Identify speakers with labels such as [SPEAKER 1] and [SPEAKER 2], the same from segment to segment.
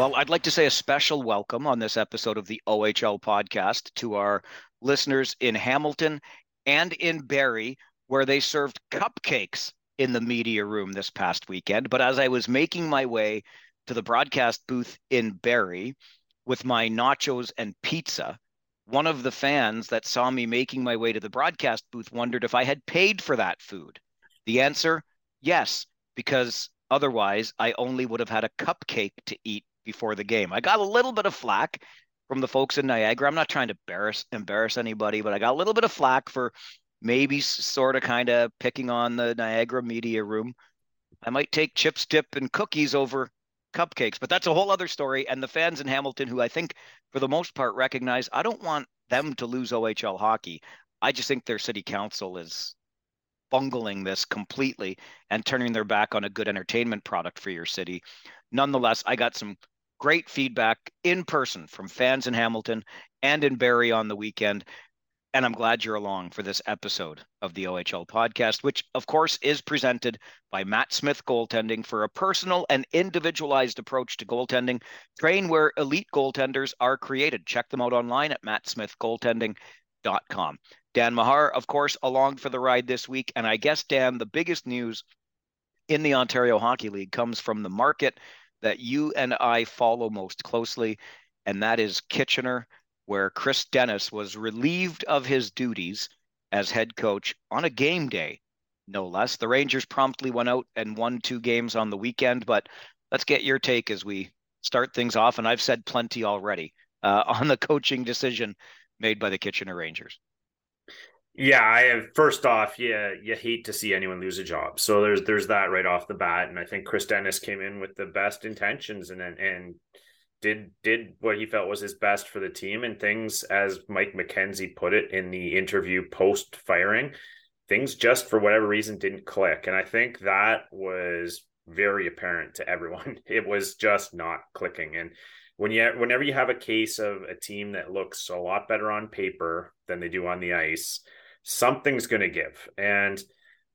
[SPEAKER 1] Well, I'd like to say a special welcome on this episode of the OHL podcast to our listeners in Hamilton and in Barrie, where they served cupcakes in the media room this past weekend. But as I was making my way to the broadcast booth in Barrie with my nachos and pizza, one of the fans that saw me making my way to the broadcast booth wondered if I had paid for that food. The answer yes, because otherwise I only would have had a cupcake to eat before the game. I got a little bit of flack from the folks in Niagara. I'm not trying to embarrass embarrass anybody, but I got a little bit of flack for maybe sort of kind of picking on the Niagara media room. I might take chips, dip, and cookies over cupcakes, but that's a whole other story. And the fans in Hamilton, who I think for the most part recognize, I don't want them to lose OHL hockey. I just think their city council is bungling this completely and turning their back on a good entertainment product for your city. Nonetheless, I got some great feedback in person from fans in Hamilton and in Barrie on the weekend. And I'm glad you're along for this episode of the OHL podcast, which, of course, is presented by Matt Smith Goaltending for a personal and individualized approach to goaltending. Train where elite goaltenders are created. Check them out online at mattsmithgoaltending.com. Dan Mahar, of course, along for the ride this week. And I guess, Dan, the biggest news in the Ontario Hockey League comes from the market that you and I follow most closely, and that is Kitchener, where Chris Dennis was relieved of his duties as head coach on a game day, no less. The Rangers promptly went out and won two games on the weekend, but let's get your take as we start things off. And I've said plenty already uh, on the coaching decision made by the Kitchener Rangers.
[SPEAKER 2] Yeah, I have first off, yeah, you hate to see anyone lose a job. So there's there's that right off the bat. And I think Chris Dennis came in with the best intentions and and did did what he felt was his best for the team and things as Mike McKenzie put it in the interview post firing, things just for whatever reason didn't click. And I think that was very apparent to everyone. It was just not clicking. And when you whenever you have a case of a team that looks a lot better on paper than they do on the ice, something's going to give. And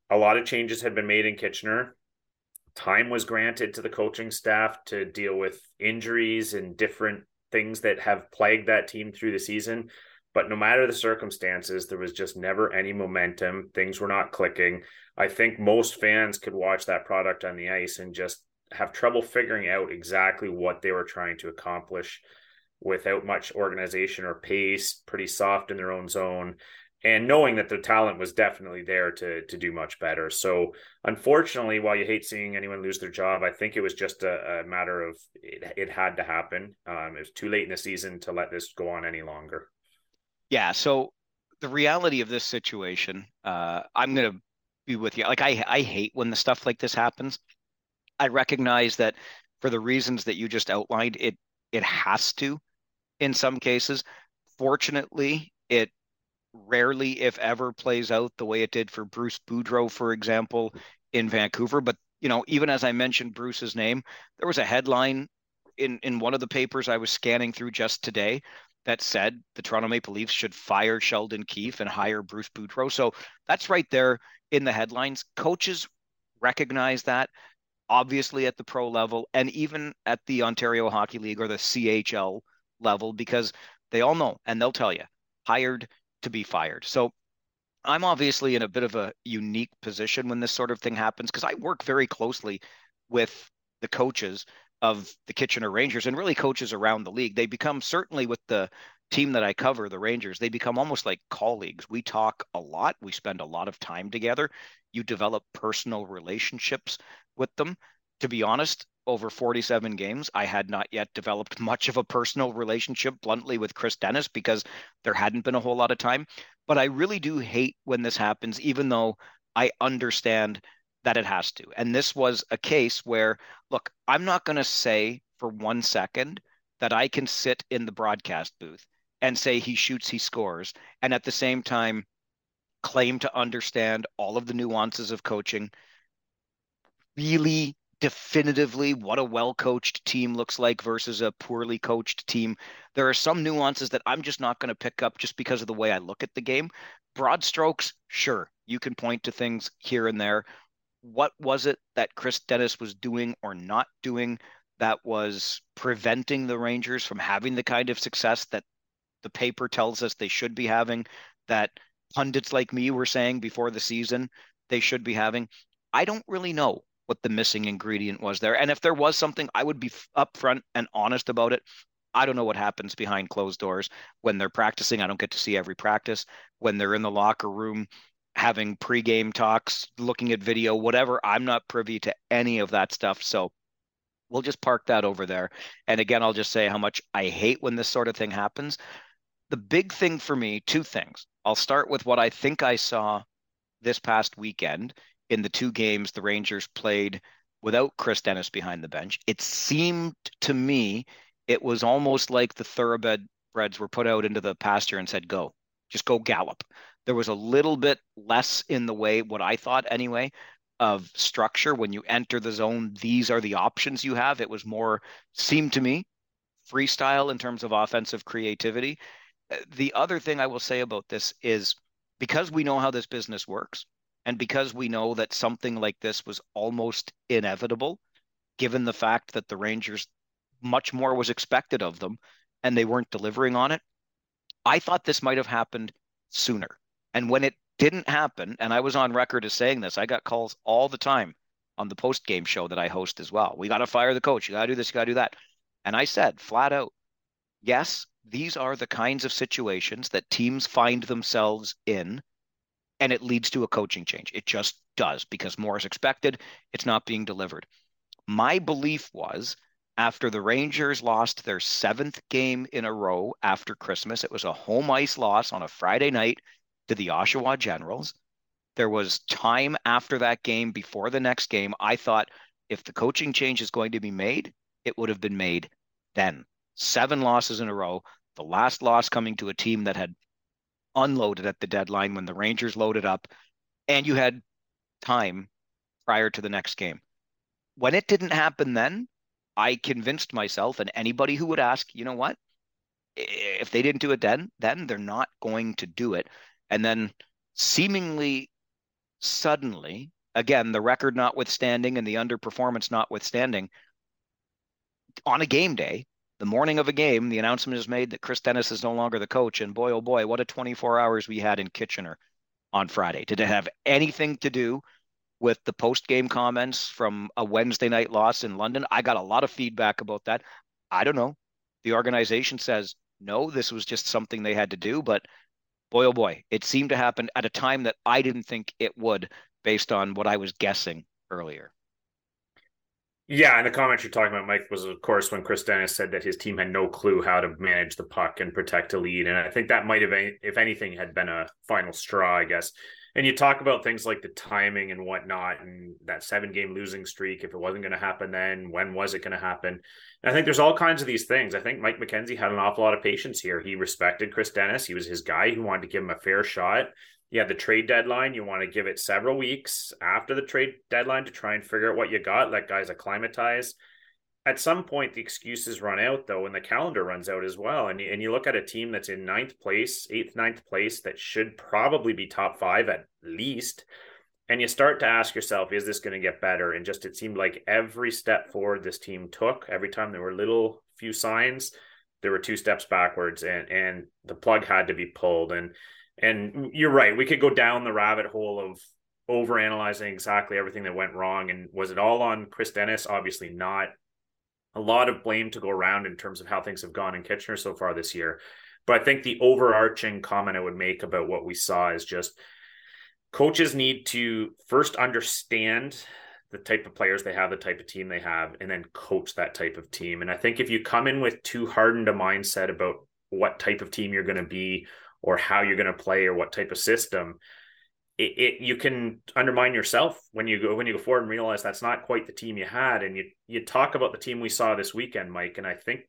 [SPEAKER 2] a lot of changes had been made in Kitchener. Time was granted to the coaching staff to deal with injuries and different things that have plagued that team through the season. But no matter the circumstances, there was just never any momentum. Things were not clicking. I think most fans could watch that product on the ice and just have trouble figuring out exactly what they were trying to accomplish without much organization or pace, pretty soft in their own zone and knowing that the talent was definitely there to to do much better. So unfortunately, while you hate seeing anyone lose their job, I think it was just a, a matter of it, it had to happen. Um, it was too late in the season to let this go on any longer.
[SPEAKER 1] Yeah. So the reality of this situation, uh, I'm gonna be with you. Like I I hate when the stuff like this happens. I recognize that for the reasons that you just outlined, it it has to in some cases. Fortunately, it rarely, if ever, plays out the way it did for Bruce Boudreau, for example, in Vancouver. But you know, even as I mentioned Bruce's name, there was a headline in in one of the papers I was scanning through just today that said the Toronto Maple Leafs should fire Sheldon Keefe and hire Bruce Boudreau. So that's right there in the headlines. Coaches recognize that obviously at the pro level and even at the Ontario Hockey League or the CHL level because they all know and they'll tell you hired to be fired. So I'm obviously in a bit of a unique position when this sort of thing happens because I work very closely with the coaches of the Kitchener Rangers and really coaches around the league. They become certainly with the team that I cover, the Rangers, they become almost like colleagues. We talk a lot, we spend a lot of time together. You develop personal relationships with them. To be honest, over 47 games, I had not yet developed much of a personal relationship bluntly with Chris Dennis because there hadn't been a whole lot of time. But I really do hate when this happens, even though I understand that it has to. And this was a case where, look, I'm not going to say for one second that I can sit in the broadcast booth and say he shoots, he scores, and at the same time claim to understand all of the nuances of coaching, really definitively what a well coached team looks like versus a poorly coached team. There are some nuances that I'm just not going to pick up just because of the way I look at the game. Broad strokes, sure, you can point to things here and there. What was it that Chris Dennis was doing or not doing that was preventing the Rangers from having the kind of success that the paper tells us they should be having, that pundits like me were saying before the season they should be having. I don't really know what the missing ingredient was there. And if there was something, I would be upfront and honest about it. I don't know what happens behind closed doors when they're practicing. I don't get to see every practice. When they're in the locker room having pregame talks, looking at video, whatever, I'm not privy to any of that stuff. So we'll just park that over there. And again, I'll just say how much I hate when this sort of thing happens. The big thing for me, two things. I'll start with what I think I saw this past weekend in the two games the Rangers played without Chris Dennis behind the bench. It seemed to me it was almost like the thoroughbred thoroughbreds were put out into the pasture and said, go, just go gallop. There was a little bit less in the way, what I thought anyway, of structure when you enter the zone. These are the options you have. It was more, seemed to me, freestyle in terms of offensive creativity. Uh, the other thing I will say about this is because we know how this business works, and because we know that something like this was almost inevitable, given the fact that the Rangers, much more was expected of them and they weren't delivering on it, I thought this might have happened sooner. And when it didn't happen, and I was on record as saying this, I got calls all the time on the post game show that I host as well. We got to fire the coach. You got to do this, you got to do that. And I said flat out, yes, these are the kinds of situations that teams find themselves in and it leads to a coaching change. It just does because more is expected. It's not being delivered. My belief was after the Rangers lost their seventh game in a row after Christmas, it was a home ice loss on a Friday night to the Oshawa Generals. There was time after that game before the next game. I thought if the coaching change is going to be made, it would have been made then. Seven losses in a row, the last loss coming to a team that had unloaded at the deadline when the Rangers loaded up, and you had time prior to the next game. When it didn't happen then, I convinced myself and anybody who would ask, you know what? If they didn't do it then, then they're not going to do it. And then seemingly suddenly, again, the record notwithstanding and the underperformance notwithstanding, on a game day, the morning of a game, the announcement is made that Chris Dennis is no longer the coach. And boy, oh boy, what a 24 hours we had in Kitchener on Friday. Did it have anything to do with the post game comments from a Wednesday night loss in London? I got a lot of feedback about that. I don't know. The organization says no, this was just something they had to do. But boy, oh boy, it seemed to happen at a time that I didn't think it would based on what I was guessing earlier.
[SPEAKER 2] Yeah, and the comment you're talking about, Mike, was of course when Chris Dennis said that his team had no clue how to manage the puck and protect a lead, and I think that might have, if anything, had been a final straw, I guess. And you talk about things like the timing and whatnot, and that seven game losing streak. If it wasn't going to happen then, when was it going to happen? And I think there's all kinds of these things. I think Mike McKenzie had an awful lot of patience here. He respected Chris Dennis. He was his guy. He wanted to give him a fair shot you have the trade deadline. You want to give it several weeks after the trade deadline to try and figure out what you got. Let guys acclimatize. At some point, the excuses run out, though, and the calendar runs out as well. And, and you look at a team that's in ninth place, eighth, ninth place, that should probably be top five at least. And you start to ask yourself, is this going to get better? And just it seemed like every step forward this team took, every time there were little few signs, there were two steps backwards, and and the plug had to be pulled. And and you're right. We could go down the rabbit hole of over analyzing exactly everything that went wrong. And was it all on Chris Dennis? Obviously not. A lot of blame to go around in terms of how things have gone in Kitchener so far this year. But I think the overarching comment I would make about what we saw is just coaches need to first understand the type of players they have, the type of team they have, and then coach that type of team. And I think if you come in with too hardened a mindset about what type of team you're going to be or how you're going to play or what type of system it, it, you can undermine yourself when you go when you go forward and realize that's not quite the team you had. And you you talk about the team we saw this weekend mike and i think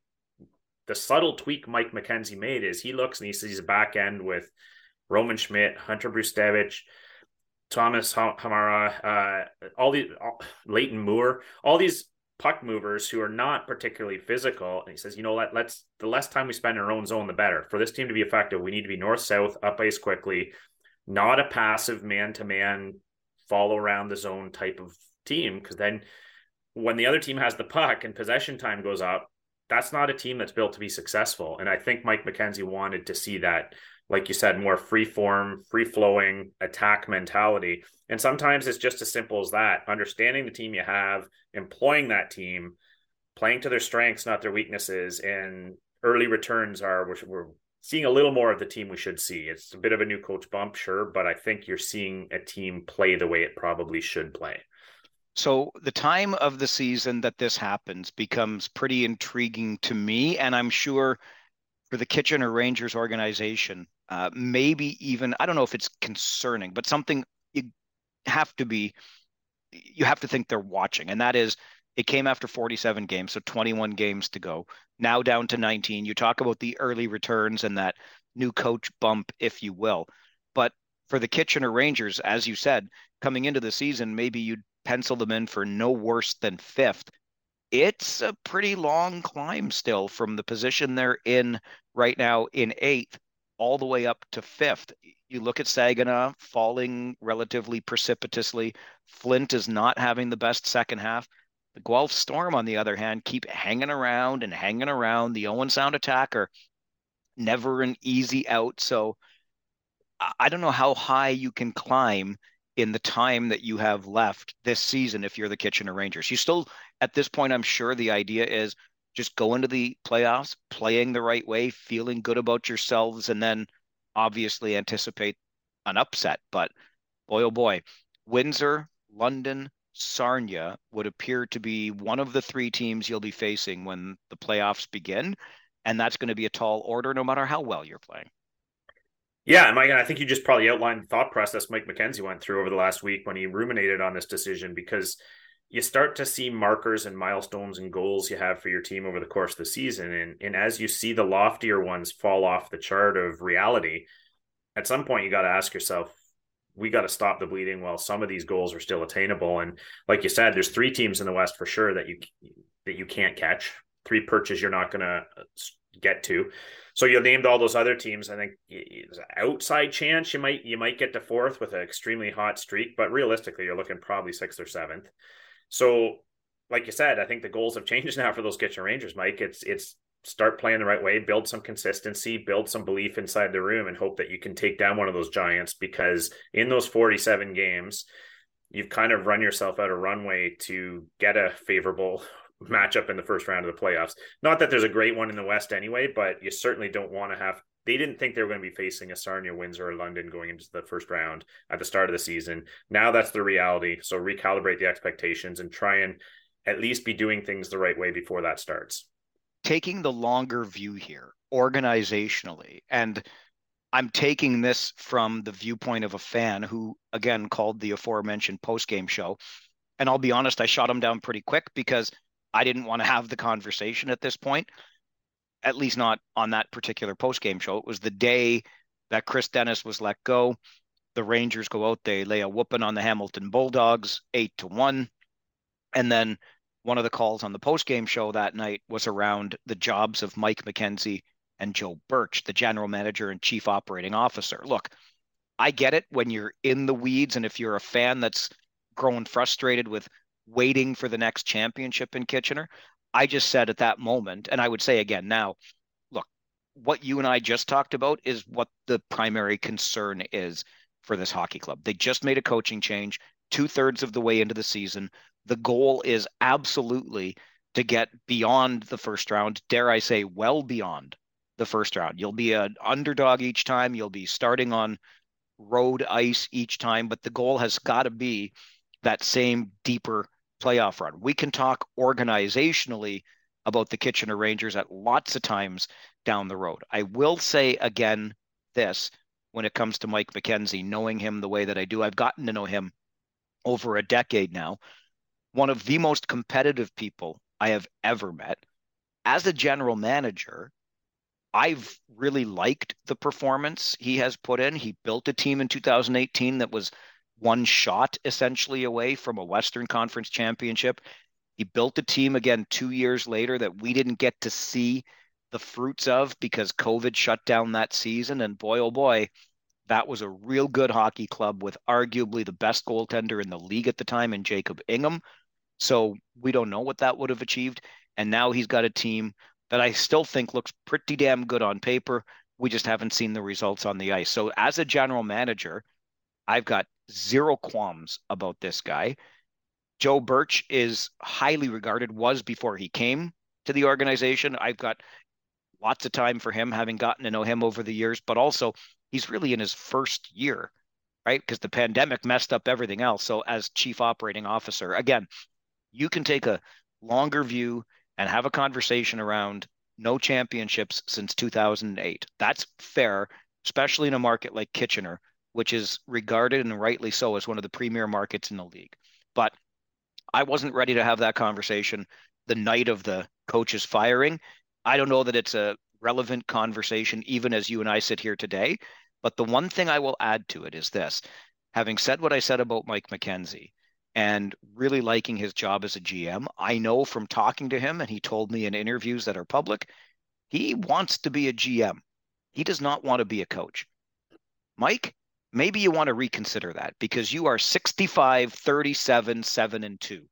[SPEAKER 2] the subtle tweak mike mckenzie made is he looks and he sees a back end with roman schmidt hunter brzustewicz thomas hamara uh, all these all, leighton moore all these puck movers who are not particularly physical. And he says, you know, let, let's the less time we spend in our own zone, the better. For this team to be effective, we need to be north south, up ice quickly, not a passive man to man follow around the zone type of team. Because then when the other team has the puck and possession time goes up, that's not a team that's built to be successful. And I think Mike McKenzie wanted to see that, like you said, more free form, free flowing attack mentality. And sometimes it's just as simple as that understanding the team you have, employing that team, playing to their strengths, not their weaknesses. And early returns are, we're, we're seeing a little more of the team we should see. It's a bit of a new coach bump, sure, but I think you're seeing a team play the way it probably should play.
[SPEAKER 1] So the time of the season that this happens becomes pretty intriguing to me, and I'm sure for the Kitchener Rangers organization, uh, maybe even I don't know if it's concerning, but something you have to be, you have to think they're watching, and that is it came after 47 games, so 21 games to go. Now down to 19. You talk about the early returns and that new coach bump, if you will, but for the Kitchener Rangers, as you said, coming into the season, maybe you'd pencil them in for no worse than fifth. It's a pretty long climb still from the position they're in right now in eighth all the way up to fifth. You look at Saginaw falling relatively precipitously. Flint is not having the best second half. The Guelph Storm, on the other hand, keep hanging around and hanging around. The Owen Sound attacker, never an easy out. So I don't know how high you can climb in the time that you have left this season if you're the Kitchener Rangers. You still, at this point, I'm sure the idea is just go into the playoffs, playing the right way, feeling good about yourselves, and then obviously anticipate an upset. But boy, oh boy, Windsor, London, Sarnia would appear to be one of the three teams you'll be facing when the playoffs begin. And that's going to be a tall order no matter how well you're playing.
[SPEAKER 2] Yeah, Mike, I think you just probably outlined the thought process Mike McKenzie went through over the last week when he ruminated on this decision because you start to see markers and milestones and goals you have for your team over the course of the season. And, and as you see the loftier ones fall off the chart of reality, at some point you got to ask yourself, we got to stop the bleeding while some of these goals are still attainable. And like you said, there's three teams in the West for sure that you that you can't catch. Three perches you're not going to uh, get to. So you named all those other teams. I think there's an outside chance you might you might get to fourth with an extremely hot streak, but realistically, you're looking probably sixth or seventh. So, like you said, I think the goals have changed now for those Kitchener Rangers, Mike. It's it's start playing the right way, build some consistency, build some belief inside the room, and hope that you can take down one of those giants. Because in those 47 games, you've kind of run yourself out of runway to get a favorable matchup in the first round of the playoffs. Not that there's a great one in the West anyway, but you certainly don't want to have. They didn't think they were going to be facing a Sarnia, Windsor, or London going into the first round at the start of the season. Now that's the reality. So recalibrate the expectations and try and at least be doing things the right way before that starts.
[SPEAKER 1] Taking the longer view here, organizationally, and I'm taking this from the viewpoint of a fan who, again, called the aforementioned post game show. And I'll be honest, I shot him down pretty quick because I didn't want to have the conversation at this point, at least not on that particular post game show. It was the day that Chris Dennis was let go. The Rangers go out, they lay a whooping on the Hamilton Bulldogs, eight to one. And then one of the calls on the post game show that night was around the jobs of Mike McKenzie and Joe Birch, the general manager and chief operating officer. Look, I get it when you're in the weeds, and if you're a fan that's growing frustrated with waiting for the next championship in Kitchener. I just said at that moment, and I would say again now, look, what you and I just talked about is what the primary concern is for this hockey club. They just made a coaching change two thirds of the way into the season. The goal is absolutely to get beyond the first round, dare I say, well beyond the first round. You'll be an underdog each time, you'll be starting on road ice each time, but the goal has got to be that same deeper playoff run. We can talk organizationally about the Kitchener Rangers at lots of times down the road. I will say again this when it comes to Mike McKenzie, knowing him the way that I do, I've gotten to know him over a decade now. One of the most competitive people I have ever met. As a general manager, I've really liked the performance he has put in. He built a team in 2018 that was one shot essentially away from a Western Conference championship. He built a team again two years later that we didn't get to see the fruits of because COVID shut down that season. And boy, oh boy, that was a real good hockey club with arguably the best goaltender in the league at the time in Jacob Ingham. So we don't know what that would have achieved. And now he's got a team that I still think looks pretty damn good on paper. We just haven't seen the results on the ice. So as a general manager, I've got zero qualms about this guy. Joe Birch is highly regarded, was before he came to the organization. I've got lots of time for him, having gotten to know him over the years, but also he's really in his first year, right? Because the pandemic messed up everything else. So, as chief operating officer, again, you can take a longer view and have a conversation around no championships since 2008. That's fair, especially in a market like Kitchener, which is regarded and rightly so as one of the premier markets in the league. But I wasn't ready to have that conversation the night of the coach's firing. I don't know that it's a relevant conversation, even as you and I sit here today. But the one thing I will add to it is this having said what I said about Mike McKenzie and really liking his job as a GM, I know from talking to him, and he told me in interviews that are public, he wants to be a GM. He does not want to be a coach. Mike, maybe you want to reconsider that because you are 65, 37, 7 and 2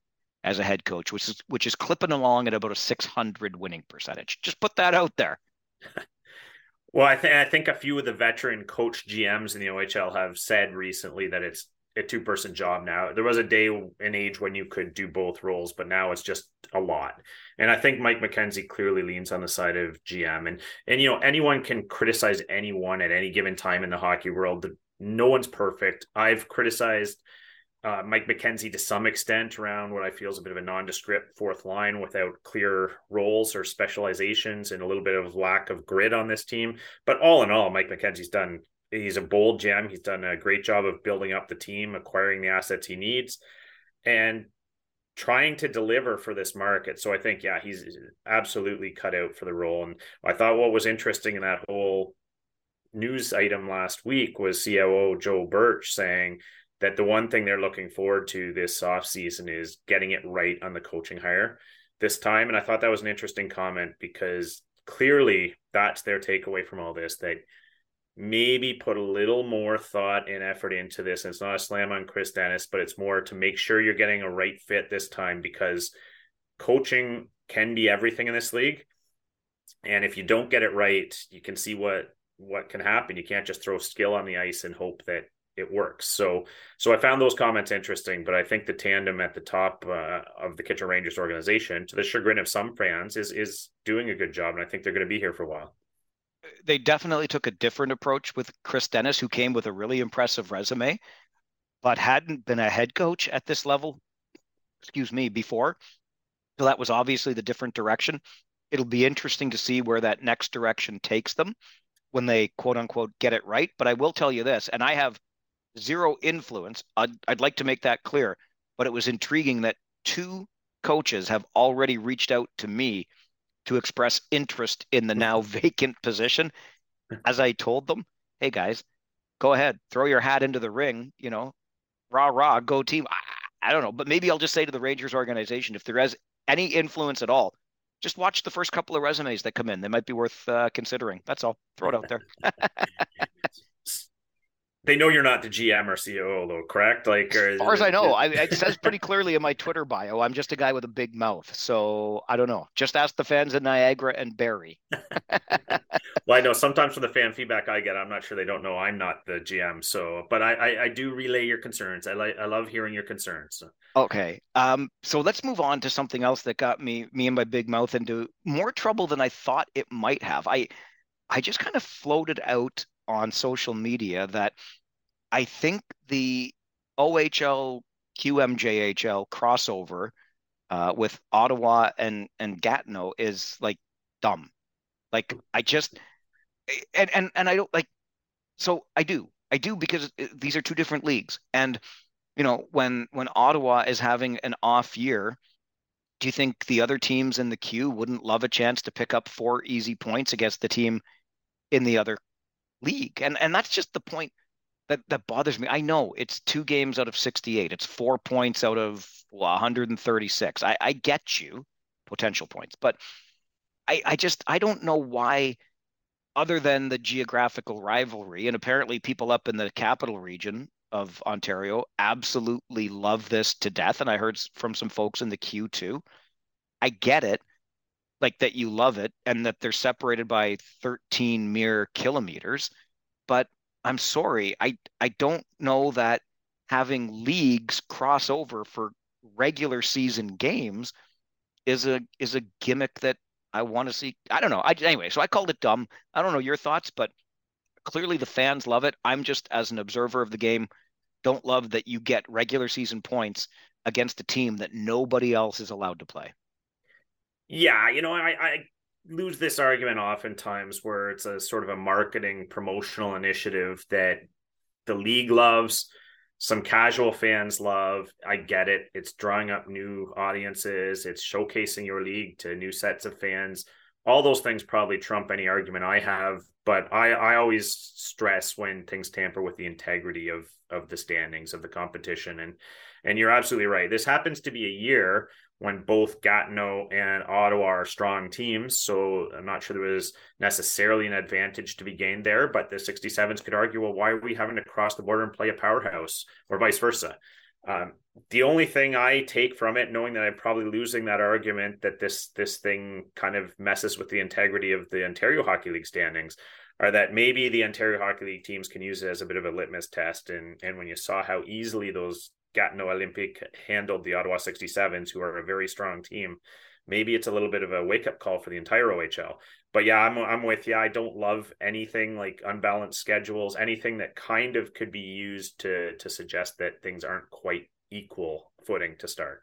[SPEAKER 1] as a head coach, which is which is clipping along at about a 600 winning percentage. Just put that out there.
[SPEAKER 2] well, I think I think a few of the veteran coach GMs in the OHL have said recently that it's a two person job now. There was a day and age when you could do both roles, but now it's just a lot. And I think Mike McKenzie clearly leans on the side of GM. And and you know anyone can criticize anyone at any given time in the hockey world. No one's perfect. I've criticized uh, Mike McKenzie to some extent around what I feel is a bit of a nondescript fourth line without clear roles or specializations and a little bit of lack of grit on this team. But all in all, Mike McKenzie's done. He's a bold gem. He's done a great job of building up the team, acquiring the assets he needs, and trying to deliver for this market. So I think, yeah, he's absolutely cut out for the role. And I thought what was interesting in that whole news item last week was COO Joe Birch saying that the one thing they're looking forward to this off season is getting it right on the coaching hire this time. And I thought that was an interesting comment because clearly that's their takeaway from all this that maybe put a little more thought and effort into this. And it's not a slam on Chris Dennis, but it's more to make sure you're getting a right fit this time because coaching can be everything in this league. And if you don't get it right, you can see what what can happen. You can't just throw skill on the ice and hope that it works. So so I found those comments interesting, but I think the tandem at the top uh, of the Kitchener Rangers organization, to the chagrin of some fans, is is doing a good job, and I think they're going to be here for a while.
[SPEAKER 1] They definitely took a different approach with Chris Dennis, who came with a really impressive resume, but hadn't been a head coach at this level. Excuse me, before. So that was obviously the different direction. It'll be interesting to see where that next direction takes them when they quote unquote get it right. But I will tell you this, and I have zero influence. I'd, I'd like to make that clear. But it was intriguing that two coaches have already reached out to me to express interest in the now vacant position. As I told them, hey guys, go ahead, throw your hat into the ring, you know, rah, rah, go team. I, I don't know, but maybe I'll just say to the Rangers organization, if there is any influence at all, just watch the first couple of resumes that come in. They might be worth uh, considering. That's all. Throw it out there.
[SPEAKER 2] they know you're not the GM or COO though, correct? Like,
[SPEAKER 1] as far as I know, I, it says pretty clearly in my Twitter bio, I'm just a guy with a big mouth. So I don't know. Just ask the fans in Niagara and Barrie.
[SPEAKER 2] well, I know sometimes from the fan feedback I get, I'm not sure they don't know I'm not the GM. So, but I, I, I do relay your concerns. I like, I love hearing your concerns.
[SPEAKER 1] Okay. Um. So let's move on to something else that got me, me and my big mouth into more trouble than I thought it might have. I, I just kind of floated out on social media that I think the OHL QMJHL crossover uh, with Ottawa and and Gatineau is like dumb. Like I just and and and I don't like. So I do I do because these are two different leagues, and you know when when Ottawa is having an off year. Do you think the other teams in the Q wouldn't love a chance to pick up four easy points against the team in the other league. And and that's just the point that that bothers me. I know it's two games out of 68. It's four points out of well, 136. I, I get you, potential points, but I, I just I don't know why, other than the geographical rivalry, and apparently people up in the capital region of Ontario absolutely love this to death. And I heard from some folks in the Q too. I get it, like that you love it and that they're separated by 13 mere kilometers. But I'm sorry, I I don't know that having leagues cross over for regular season games is a is a gimmick that I want to see. I don't know. I anyway, so I called it dumb. I don't know your thoughts, but clearly the fans love it. I'm just as an observer of the game, don't love that you get regular season points against a team that nobody else is allowed to play.
[SPEAKER 2] Yeah, you know, I, I lose this argument oftentimes where it's a sort of a marketing promotional initiative that the league loves some casual fans love. I get it. It's drawing up new audiences, it's showcasing your league to new sets of fans. All those things probably trump any argument I have, but I, I always stress when things tamper with the integrity of of the standings of the competition. And and you're absolutely right. This happens to be a year when both Gatineau and Ottawa are strong teams. So I'm not sure there was necessarily an advantage to be gained there, but the 67s could argue, well, why are we having to cross the border and play a powerhouse or vice versa? Um, the only thing I take from it, knowing that I'm probably losing that argument that this this thing kind of messes with the integrity of the Ontario Hockey League standings, are that maybe the Ontario Hockey League teams can use it as a bit of a litmus test. And and when you saw how easily those Gatineau Olympic handled the Ottawa 67s, who are a very strong team. Maybe it's a little bit of a wake up call for the entire OHL. But yeah, I'm I'm with you. I don't love anything like unbalanced schedules, anything that kind of could be used to to suggest that things aren't quite equal footing to start.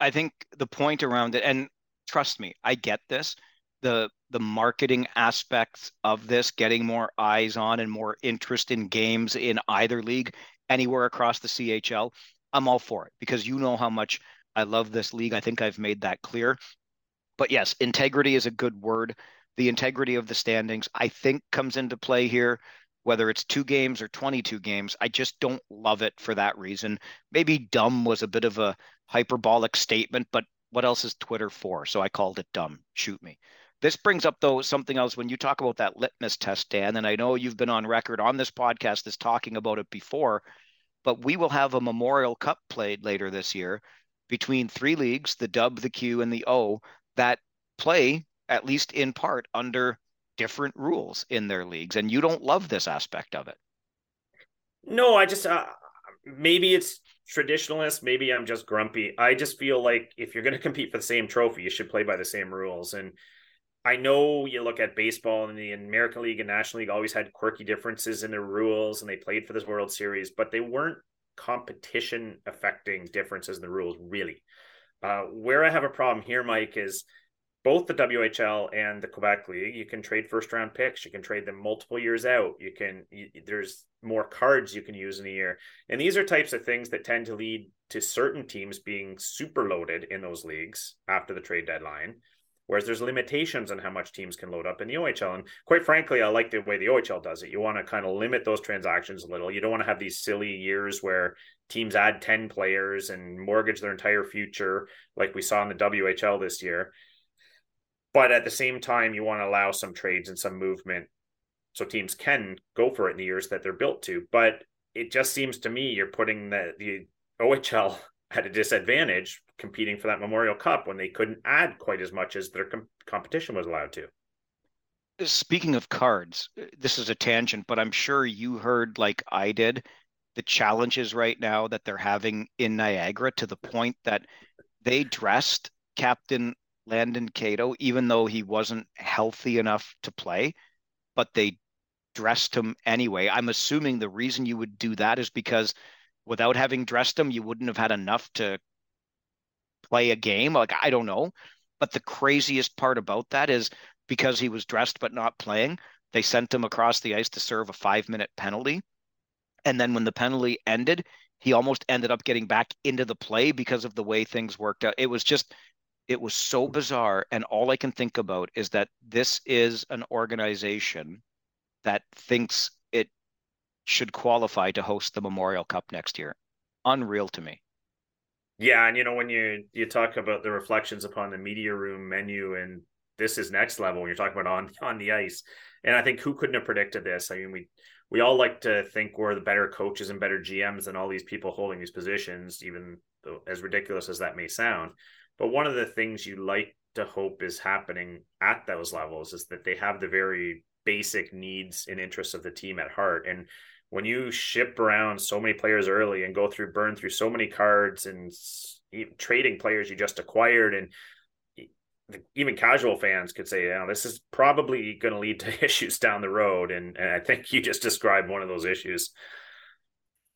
[SPEAKER 1] I think the point around it, and trust me, I get this. The the marketing aspects of this, getting more eyes on and more interest in games in either league anywhere across the CHL, I'm all for it because you know how much I love this league. I think I've made that clear. But yes, integrity is a good word. The integrity of the standings, I think, comes into play here, whether it's two games or 22 games. I just don't love it for that reason. Maybe dumb was a bit of a hyperbolic statement, but what else is Twitter for? So I called it dumb. Shoot me. This brings up though something else when you talk about that litmus test, Dan, and I know you've been on record on this podcast as talking about it before, but we will have a Memorial Cup played later this year between three leagues, the Dub, the Q, and the O, that play at least in part under different rules in their leagues, and you don't love this aspect of it.
[SPEAKER 2] No, I just uh, maybe it's traditionalist. Maybe I'm just grumpy. I just feel like if you're going to compete for the same trophy, you should play by the same rules. And I know you look at baseball and the American League and National League always had quirky differences in the rules and they played for this World Series, but they weren't competition affecting differences in the rules, really. Uh, where I have a problem here, Mike, is both the WHL and the Quebec League, you can trade first round picks. You can trade them multiple years out. You can, you, there's more cards you can use in a year. And these are types of things that tend to lead to certain teams being super loaded in those leagues after the trade deadline Whereas there's limitations on how much teams can load up in the OHL. And quite frankly, I like the way the OHL does it. You want to kind of limit those transactions a little. You don't want to have these silly years where teams add 10 players and mortgage their entire future, like we saw in the WHL this year. But at the same time, you want to allow some trades and some movement so teams can go for it in the years that they're built to. But it just seems to me you're putting the, the OHL at a disadvantage competing for that Memorial Cup when they couldn't add quite as much as their com- competition was allowed to.
[SPEAKER 1] Speaking of cards, this is a tangent, but I'm sure you heard, like I did, the challenges right now that they're having in Niagara to the point that they dressed Captain Landon Cato, even though he wasn't healthy enough to play, but they dressed him anyway. I'm assuming the reason you would do that is because without having dressed him, you wouldn't have had enough to play a game. Like, I don't know. But the craziest part about that is because he was dressed but not playing, they sent him across the ice to serve a five minute penalty. And then when the penalty ended, he almost ended up getting back into the play because of the way things worked out. It was just, it was so bizarre. And all I can think about is that this is an organization that thinks should qualify to host the Memorial Cup next year. Unreal to me.
[SPEAKER 2] Yeah, and you know when you you talk about the reflections upon the media room menu and this is next level when you're talking about on on the ice. And I think who couldn't have predicted this? I mean, we we all like to think we're the better coaches and better GMs than all these people holding these positions, even though as ridiculous as that may sound. But one of the things you like to hope is happening at those levels is that they have the very basic needs and interests of the team at heart. And when you ship around so many players early and go through burn through so many cards and trading players you just acquired and even casual fans could say, you know, this is probably going to lead to issues down the road. And, and I think you just described one of those issues.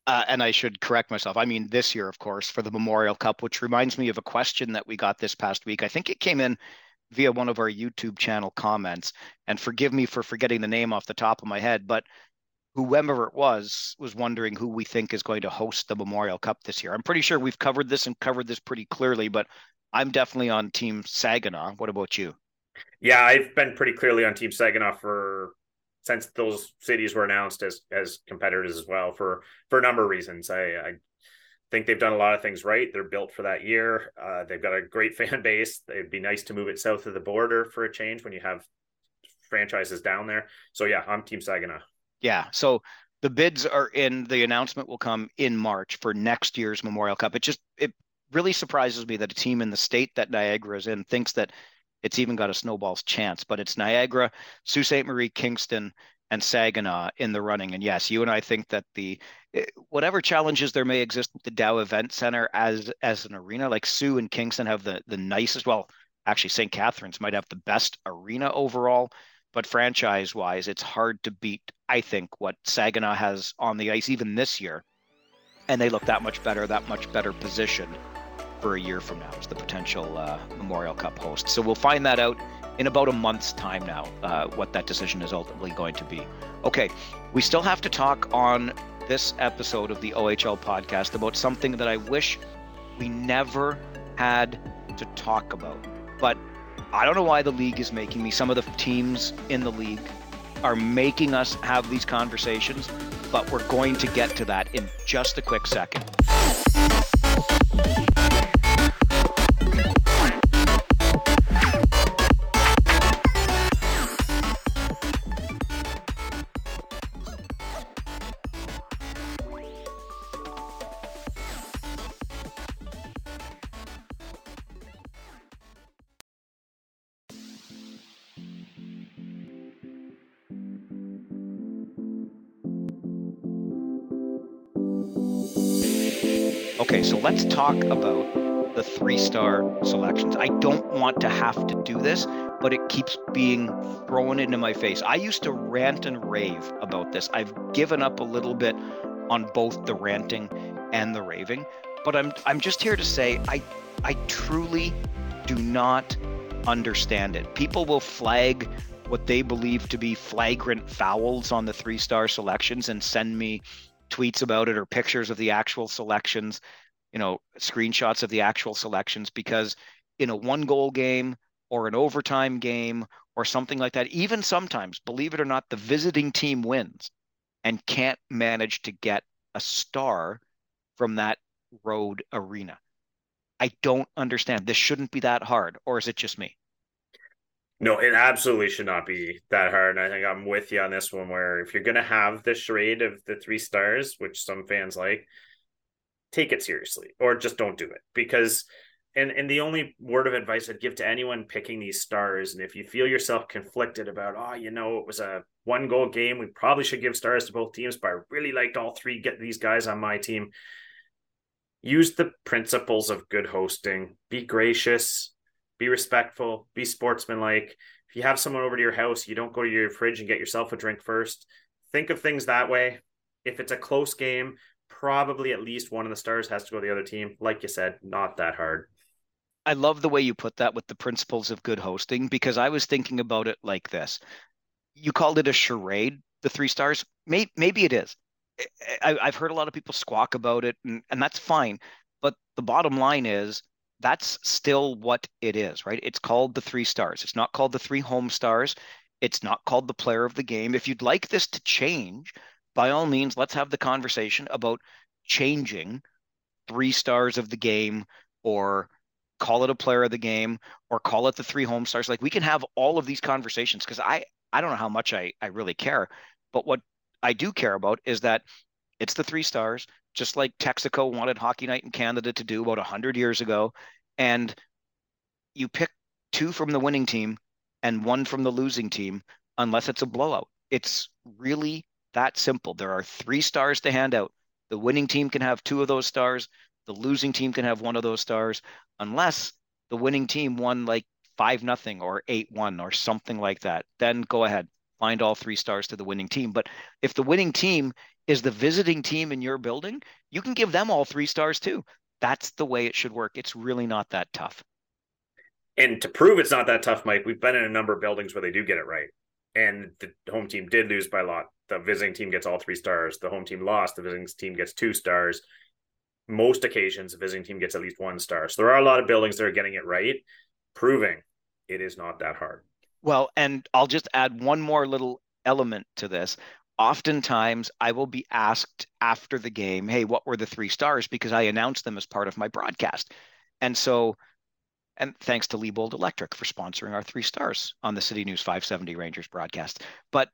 [SPEAKER 1] Uh, and I should correct myself. I mean, this year, of course, for the Memorial Cup, which reminds me of a question that we got this past week. I think it came in via one of our YouTube channel comments. And forgive me for forgetting the name off the top of my head, but whoever it was was wondering who we think is going to host the Memorial Cup this year. I'm pretty sure we've covered this and covered this pretty clearly, but I'm definitely on Team Saginaw. What about you?
[SPEAKER 2] Yeah, I've been pretty clearly on Team Saginaw for since those cities were announced as as competitors as well for for a number of reasons. I, I think they've done a lot of things right. They're built for that year. Uh, they've got a great fan base. It'd be nice to move it south of the border for a change when you have franchises down there. So yeah, I'm Team Saginaw.
[SPEAKER 1] Yeah. So the bids are in. The announcement will come in March for next year's Memorial Cup. It just it really surprises me that a team in the state that Niagara is in thinks that it's even got a snowball's chance. But it's Niagara, Sault Ste. Marie, Kingston, and Saginaw in the running. And yes, you and I think that the eh, whatever challenges there may exist with the Dow Event Center as as an arena, like Sault and Kingston have the the nicest. Well, actually, St. Catharines might have the best arena overall. But franchise wise, it's hard to beat, I think, what Saginaw has on the ice even this year. And they look that much better, that much better positioned for a year from now as the potential uh, Memorial Cup host. So we'll find that out in about a month's time now, uh, what that decision is ultimately going to be. Okay, we still have to talk on this episode of the OHL podcast about something that I wish we never had to talk about. But I don't know why the league is making me. Some of the teams in the league are making us have these conversations, but we're going to get to that in just a quick second. Okay, so let's talk about the three star selections. I don't want to have to do this, but it keeps being thrown into my face. I used to rant and rave about this. I've given up a little bit on both the ranting and the raving, but I'm I'm just here to say I I truly do not understand it. People will flag what they believe to be flagrant fouls on the three star selections and send me tweets about it or pictures of the actual selections, you know, screenshots of the actual selections because in a one goal game or an overtime game or something like that, even sometimes, believe it or not, the visiting team wins and can't manage to get a star from that road arena. I don't understand. This shouldn't be that hard, or is it just me?
[SPEAKER 2] No, it absolutely should not be that hard. And I think I'm with you on this one where if you're going to have the charade of the three stars, which some fans like, take it seriously or just don't do it because and and the only word of advice I'd give to anyone picking these stars, and if you feel yourself conflicted about, oh, you know, it was a one goal game, we probably should give stars to both teams, but I really liked all three. Get these guys on my team. Use the principles of good hosting. Be gracious be respectful, be sportsmanlike. If you have someone over to your house, you don't go to your fridge and get yourself a drink first. Think of things that way. If it's a close game, probably at least one of the stars has to go to the other team. Like you said, not that hard.
[SPEAKER 1] I love the way you put that with the principles of good hosting because I was thinking about it like this. You called it a charade, the three stars. Maybe, maybe it is. I, have heard a lot of people squawk about it, and, and that's fine. But the bottom line is that's still what it is, right? It's called the three stars. It's not called the three home stars. It's not called the player of the game. If you'd like this to change, by all means, let's have the conversation about changing three stars of the game or call it a player of the game or call it the three home stars. Like we can have all of these conversations because I I don't know how much I I really care, but what I do care about is that it's the three stars, just like Texaco wanted Hockey Night in Canada to do about 100 years ago. And you pick two from the winning team and one from the losing team, unless it's a blowout. It's really that simple. There are three stars to hand out. The winning team can have two of those stars. The losing team can have one of those stars, unless the winning team won like five nothing or eight one or something like that. Then go ahead, find all three stars to the winning team. But if the winning team is the visiting team in your building, you can give them all three stars too. That's the way it should work. It's really not that tough.
[SPEAKER 2] And to prove it's not that tough, Mike, we've been in a number of buildings where they do get it right. And the home team did lose by a lot. The visiting team gets all three stars. The home team lost. The visiting team gets two stars. Most occasions, the visiting team gets at least one star. So there are a lot of buildings that are getting it right, proving it is not that hard.
[SPEAKER 1] Well, and I'll just add one more little element to this. Oftentimes, I will be asked after the game, hey, what were the three stars? Because I announced them as part of my broadcast. And so, and thanks to Liebold Electric for sponsoring our three stars on the City News 570 Rangers broadcast. But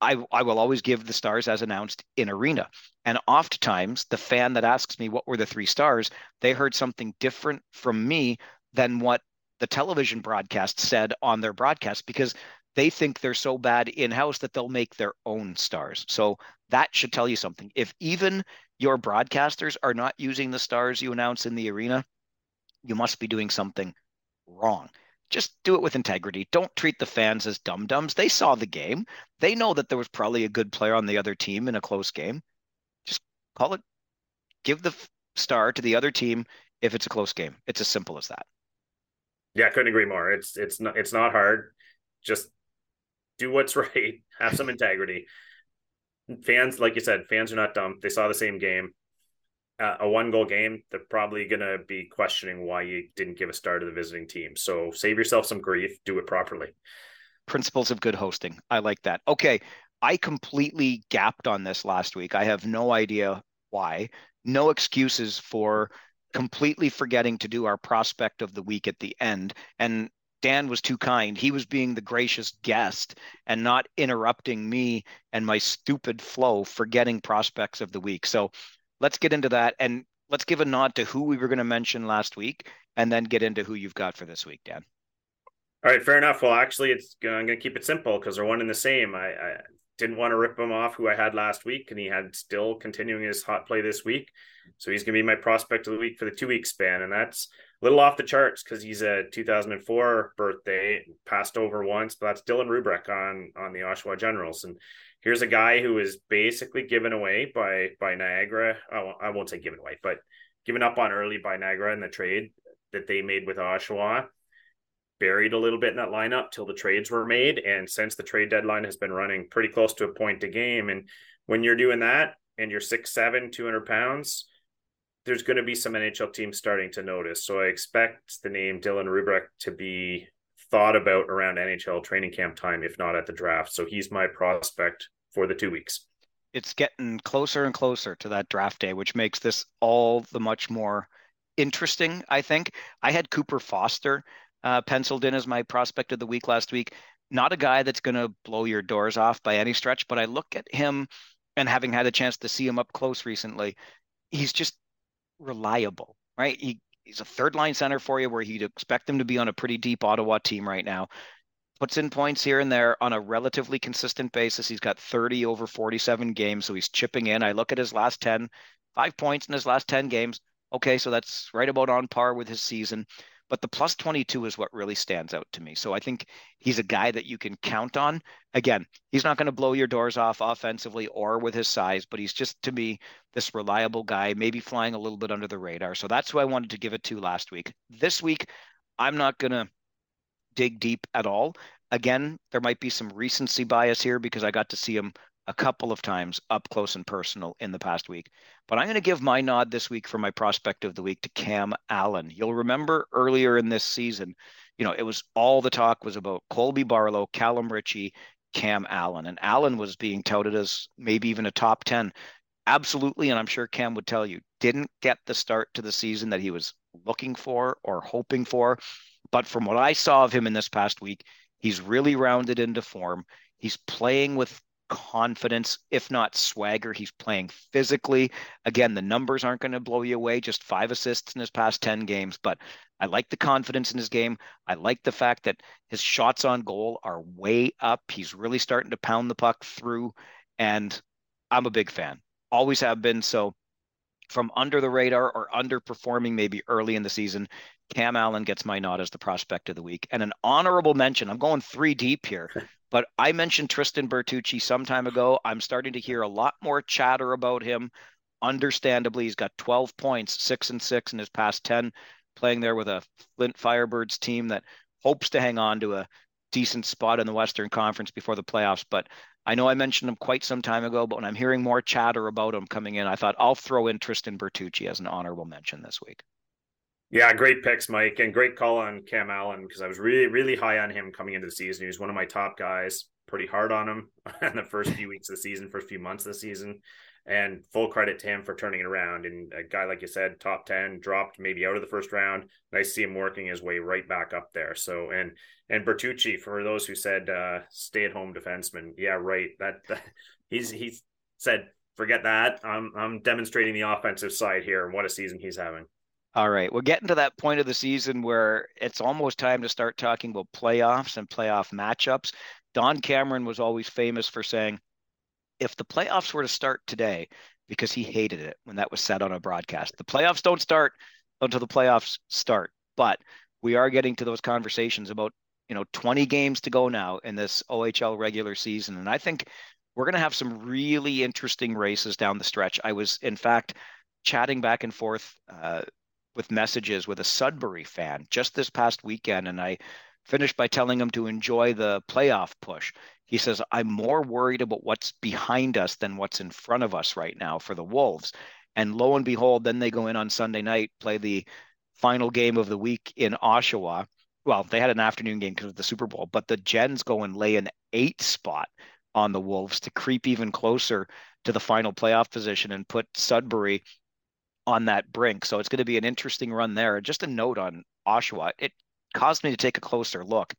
[SPEAKER 1] I, I will always give the stars as announced in arena. And oftentimes, the fan that asks me what were the three stars, they heard something different from me than what the television broadcast said on their broadcast because they think they're so bad in house that they'll make their own stars. So that should tell you something. If even your broadcasters are not using the stars you announce in the arena, you must be doing something wrong. Just do it with integrity. Don't treat the fans as dum dums. They saw the game. They know that there was probably a good player on the other team in a close game. Just call it, give the star to the other team if it's a close game. It's as simple as that.
[SPEAKER 2] Yeah, I couldn't agree more. It's it's not it's not hard. Just do what's right. Have some integrity. Fans, like you said, fans are not dumb. They saw the same game. Uh, a one goal game, they're probably going to be questioning why you didn't give a star to the visiting team. So save yourself some grief, do it properly.
[SPEAKER 1] Principles of good hosting. I like that. Okay. I completely gapped on this last week. I have no idea why. No excuses for completely forgetting to do our prospect of the week at the end. And Dan was too kind. He was being the gracious guest and not interrupting me and my stupid flow, forgetting prospects of the week. So let's get into that and let's give a nod to who we were going to mention last week and then get into who you've got for this week, Dan.
[SPEAKER 2] All right, fair enough. Well, actually, it's I'm going to keep it simple because they're one and the same. I, I didn't want to rip him off who I had last week, and he had still continuing his hot play this week. So he's going to be my prospect of the week for the two week span. And that's little off the charts because he's a 2004 birthday, passed over once, but that's Dylan Roobroeck on, on the Oshawa Generals. And here's a guy who is basically given away by, by Niagara. I won't say given away, but given up on early by Niagara in the trade that they made with Oshawa buried a little bit in that lineup till the trades were made. And since the trade deadline has been running pretty close to a point a game. And when you're doing that and you're six, seven, 200 pounds, there's going to be some NHL teams starting to notice. So I expect the name Dylan Roobroeck to be thought about around NHL training camp time, if not at the draft. So he's my prospect for the two weeks.
[SPEAKER 1] It's getting closer and closer to that draft day, which makes this all the much more interesting, I think. I had Cooper Foster uh, penciled in as my prospect of the week last week. Not a guy that's going to blow your doors off by any stretch, but I look at him and having had a chance to see him up close recently, he's just reliable, right? He, he's a third line center for you where you'd expect him to be on a pretty deep Ottawa team right now. Puts in points here and there on a relatively consistent basis. He's got 30 over 47 games, so he's chipping in. I look at his last 10, five points in his last 10 games. Okay, so that's right about on par with his season. But the plus 22 is what really stands out to me. So I think he's a guy that you can count on. Again, he's not going to blow your doors off offensively or with his size, but he's just to me this reliable guy, maybe flying a little bit under the radar. So that's who I wanted to give it to last week. This week, I'm not going to dig deep at all. Again, there might be some recency bias here because I got to see him a couple of times up close and personal in the past week. But I'm going to give my nod this week for my prospect of the week to Cam Allen. You'll remember earlier in this season, you know, it was all the talk was about Colby Barlow, Callum Ritchie, Cam Allen. And Allen was being touted as maybe even a top 10. absolutely, and I'm sure Cam would tell you, didn't get the start to the season that he was looking for or hoping for. But from what I saw of him in this past week, he's really rounded into form. He's playing with confidence, if not swagger. He's playing physically. Again, the numbers aren't going to blow you away, just five assists in his past 10 games, but I like the confidence in his game. I like the fact that his shots on goal are way up. He's really starting to pound the puck through, and I'm a big fan. Always have been. So from under the radar or underperforming maybe early in the season, Cam Allen gets my nod as the prospect of the week. And an honorable mention, I'm going three deep here, but I mentioned Tristan Bertucci some time ago. I'm starting to hear a lot more chatter about him. Understandably, he's got 12 points, six and six in his past 10, playing there with a Flint Firebirds team that hopes to hang on to a decent spot in the Western Conference before the playoffs. But I know I mentioned him quite some time ago, but when I'm hearing more chatter about him coming in, I thought I'll throw in Tristan Bertucci as an honorable mention this week.
[SPEAKER 2] Yeah, great picks, Mike, and great call on Cam Allen because I was really, really high on him coming into the season. He was one of my top guys. Pretty hard on him in the first few weeks of the season, first few months of the season, and full credit to him for turning it around. And a guy like you said, top ten, dropped maybe out of the first round. Nice to see him working his way right back up there. So and and Bertucci, for those who said uh, stay at home defenseman, yeah, right. That, that he's he's said forget that. I'm I'm demonstrating the offensive side here, and what a season he's having.
[SPEAKER 1] All right. We're getting to that point of the season where it's almost time to start talking about playoffs and playoff matchups. Don Cameron was always famous for saying, if the playoffs were to start today, because he hated it when that was said on a broadcast, the playoffs don't start until the playoffs start. But we are getting to those conversations about, you know, 20 games to go now in this OHL regular season. And I think we're going to have some really interesting races down the stretch. I was, in fact, chatting back and forth uh, with messages with a Sudbury fan just this past weekend, and I finished by telling him to enjoy the playoff push. He says, I'm more worried about what's behind us than what's in front of us right now for the Wolves. And lo and behold, then they go in on Sunday night, play the final game of the week in Oshawa. Well, they had an afternoon game because of the Super Bowl, but the Gens go and lay an eight spot on the Wolves to creep even closer to the final playoff position and put Sudbury on that brink. So it's going to be an interesting run there. Just a note on Oshawa, it caused me to take a closer look.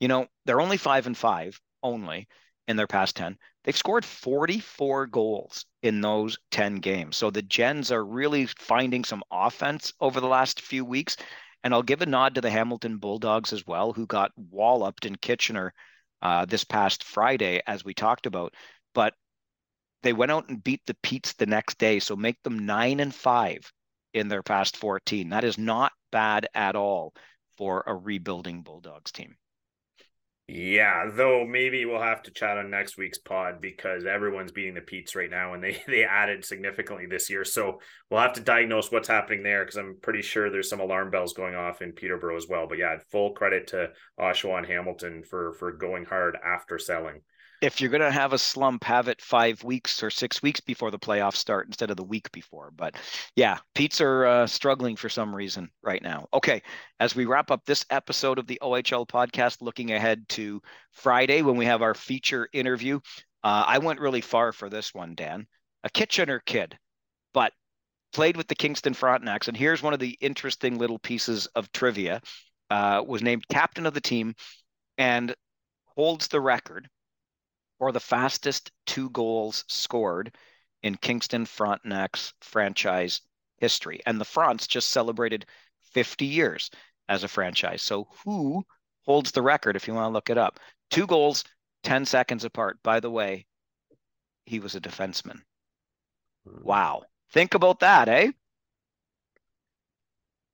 [SPEAKER 1] You know, they're only five and five only in their past 10. They've scored 44 goals in those 10 games. So the Gens are really finding some offense over the last few weeks. And I'll give a nod to the Hamilton Bulldogs as well, who got walloped in Kitchener uh, this past Friday, as we talked about. But they went out and beat the Petes the next day, so make them nine and five in their past 14. That is not bad at all for a rebuilding Bulldogs team.
[SPEAKER 2] Yeah, though maybe we'll have to chat on next week's pod because everyone's beating the Petes right now and they they added significantly this year. So we'll have to diagnose what's happening there because I'm pretty sure there's some alarm bells going off in Peterborough as well. But yeah, full credit to Oshawa and Hamilton for for going hard after selling
[SPEAKER 1] if you're going to have a slump, have it five weeks or six weeks before the playoffs start instead of the week before. But yeah, Petes are uh, struggling for some reason right now. Okay, as we wrap up this episode of the OHL podcast, looking ahead to Friday when we have our feature interview, uh, I went really far for this one, Dan. A Kitchener kid, but played with the Kingston Frontenacs. And here's one of the interesting little pieces of trivia: uh, was named captain of the team and holds the record or the fastest two goals scored in Kingston Frontenac's franchise history. And the Fronts just celebrated 50 years as a franchise. So who holds the record if you want to look it up? Two goals, 10 seconds apart. By the way, he was a defenseman. Wow. Think about that, eh?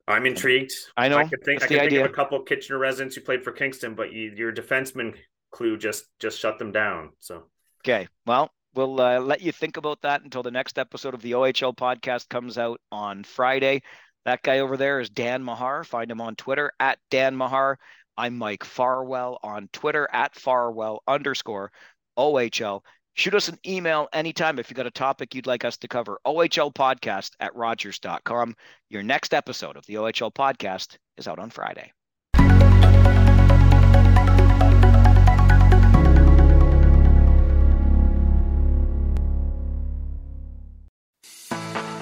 [SPEAKER 2] I'm intrigued.
[SPEAKER 1] I know.
[SPEAKER 2] I could think, I could think of a couple of Kitchener residents who played for Kingston, but you, your defenseman clue just just shut them down. So
[SPEAKER 1] okay, well, we'll uh, let you think about that until the next episode of the OHL podcast comes out on Friday. That guy over there is Dan Mahar. Find him on Twitter at Dan Mahar. I'm Mike Farwell on Twitter at Farwell underscore OHL. Shoot us an email anytime if you've got a topic you'd like us to cover. OHL podcast at Rogers.com. Your next episode of the OHL podcast is out on Friday.